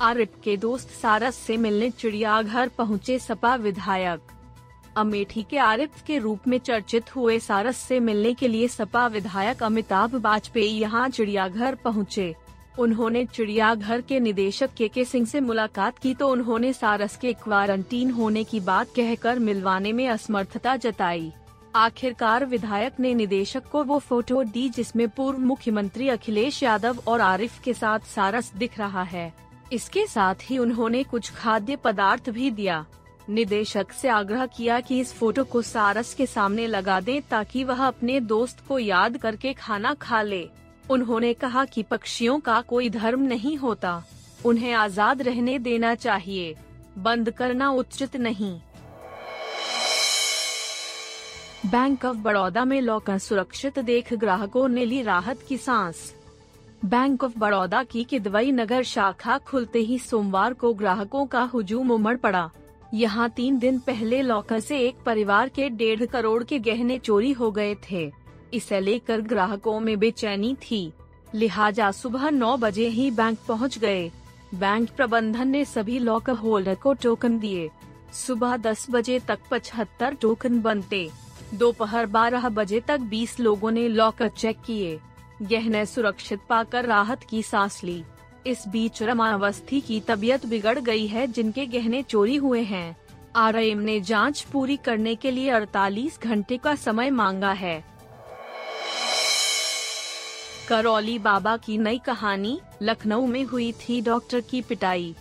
आरिफ के दोस्त सारस से मिलने चिड़ियाघर पहुँचे सपा विधायक। अमेठी के आरिफ के रूप में चर्चित हुए सारस से मिलने के लिए सपा विधायक अमिताभ वाजपेयी यहाँ चिड़ियाघर पहुँचे। उन्होंने चिड़ियाघर के निदेशक के के सिंह से मुलाकात की तो उन्होंने सारस के क्वारंटीन होने की बात कहकर मिलवाने में असमर्थता जताई। आखिरकार विधायक ने निदेशक को वो फ़ोटो दी जिसमें पूर्व मुख्यमंत्री अखिलेश यादव और आरिफ के साथ सारस दिख रहा है। इसके साथ ही उन्होंने कुछ खाद्य पदार्थ भी दिया। निदेशक से आग्रह किया कि इस फ़ोटो को सारस के सामने लगा दें ताकि वह अपने दोस्त को याद करके खाना खा ले। उन्होंने कहा कि पक्षियों का कोई धर्म नहीं होता। उन्हें आज़ाद रहने देना चाहिए। बंद करना उचित नहीं। बैंक ऑफ़ बड़ौदा में लॉकर सुरक्षित देख ग्राहकों ने ली राहत की सांस। बैंक ऑफ़ बड़ौदा की किदवई नगर शाखा खुलते ही सोमवार को ग्राहकों का हुजूम उमड़ पड़ा। यहाँ तीन दिन पहले लॉकर से एक परिवार के डेढ़ करोड़ के गहने चोरी हो गए थे। इसे लेकर ग्राहकों में बेचैनी थी। लिहाजा सुबह नौ बजे ही बैंक पहुँच गए। बैंक प्रबंधन ने सभी लॉकर होल्डर को टोकन दिए। सुबह दस बजे तक पचहत्तर टोकन बनते। दोपहर बारह बजे तक बीस लोगों ने लॉकर चेक किए। गहने सुरक्षित पाकर राहत की सांस ली। इस बीच रमावस्थी की तबीयत बिगड़ गई है, जिनके गहने चोरी हुए हैं। आरएम ने जाँच पूरी करने के लिए 48 घंटे का समय मांगा है। करौली बाबा की नई कहानी, लखनऊ में हुई थी डॉक्टर की पिटाई।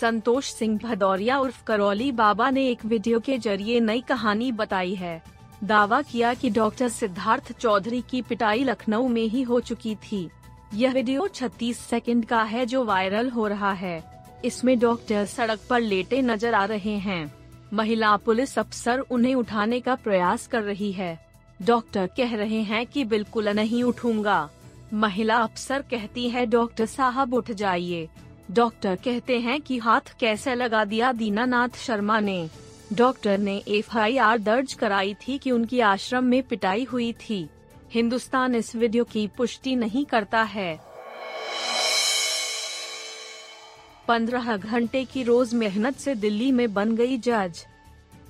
संतोष सिंह भदौरिया उर्फ़ करौली बाबा ने एक वीडियो के ज़रिए नई कहानी बताई है। दावा किया कि डॉक्टर सिद्धार्थ चौधरी की पिटाई लखनऊ में ही हो चुकी थी। यह वीडियो 36 सेकंड का है जो वायरल हो रहा है। इसमें डॉक्टर सड़क पर लेटे नज़र आ रहे हैं। महिला पुलिस अफसर उन्हें उठाने का प्रयास कर रही है। डॉक्टर कह रहे हैं कि बिल्कुल नहीं उठूँगा। महिला अफसर कहती है, डॉक्टर साहब, उठ जाइए। डॉक्टर कहते हैं कि हाथ कैसे लगा दिया दीनानाथ शर्मा ने। डॉक्टर ने एफआईआर दर्ज कराई थी कि उनकी आश्रम में पिटाई हुई थी। हिंदुस्तान इस वीडियो की पुष्टि नहीं करता है। पंद्रह घंटे की रोज मेहनत से दिल्ली में बन गई जज।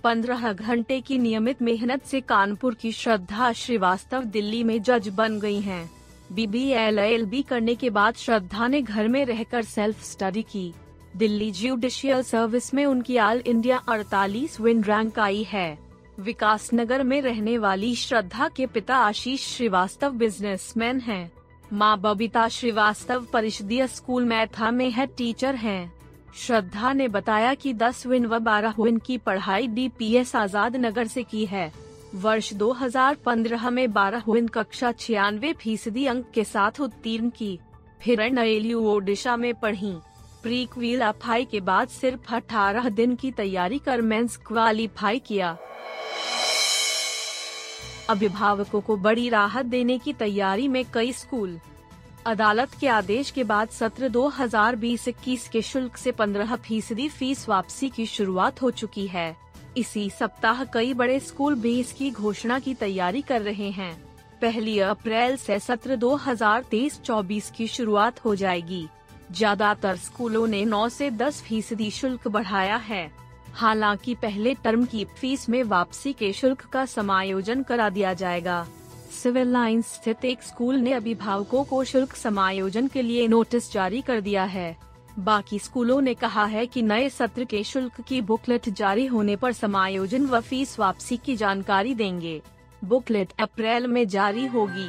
पंद्रह घंटे की नियमित मेहनत से कानपुर की श्रद्धा श्रीवास्तव दिल्ली में जज बन गई हैं। बीबीएल करने के बाद श्रद्धा ने घर में रहकर सेल्फ स्टडी की। दिल्ली ज्यूडिशियल सर्विस में उनकी ऑल इंडिया 48 विन रैंक आई है विकास नगर में रहने वाली श्रद्धा के पिता आशीष श्रीवास्तव बिजनेसमैन हैं। माँ बबीता श्रीवास्तव परिषदीय स्कूल मैथा में है टीचर हैं। श्रद्धा ने बताया कि 10 विन व 12 विन की पढ़ाई डीपीएस आज़ाद नगर से की है वर्ष 2015 में 12 विन कक्षा छियानवे फ़ीसदी अंक के साथ उत्तीर्ण की फिर एन ओडिशा में पढ़ी प्री क्वालीफाई के बाद सिर्फ़ 18 दिन की तैयारी कर मेंस क्वालीफाई किया। अभिभावकों को बड़ी राहत देने की तैयारी में कई स्कूल। अदालत के आदेश के बाद सत्र 2020-21 के शुल्क से 15 फ़ीसदी फ़ीस वापसी की शुरुआत हो चुकी है। इसी सप्ताह कई बड़े स्कूल भी इसकी घोषणा की तैयारी कर रहे हैं। पहली अप्रैल से सत्र 2023-24 की शुरुआत हो जाएगी। ज़्यादातर स्कूलों ने 9 से 10 फ़ीसदी शुल्क बढ़ाया है। हालाँकि पहले टर्म की फ़ीस में वापसी के शुल्क का समायोजन करा दिया जाएगा। सिविल लाइन स्थित एक स्कूल ने अभिभावकों को शुल्क समायोजन के लिए नोटिस जारी कर दिया है। बाकी स्कूलों ने कहा है कि नए सत्र के शुल्क की बुकलेट जारी होने पर समायोजन व फ़ीस वापसी की जानकारी देंगे। बुकलेट अप्रैल में जारी होगी।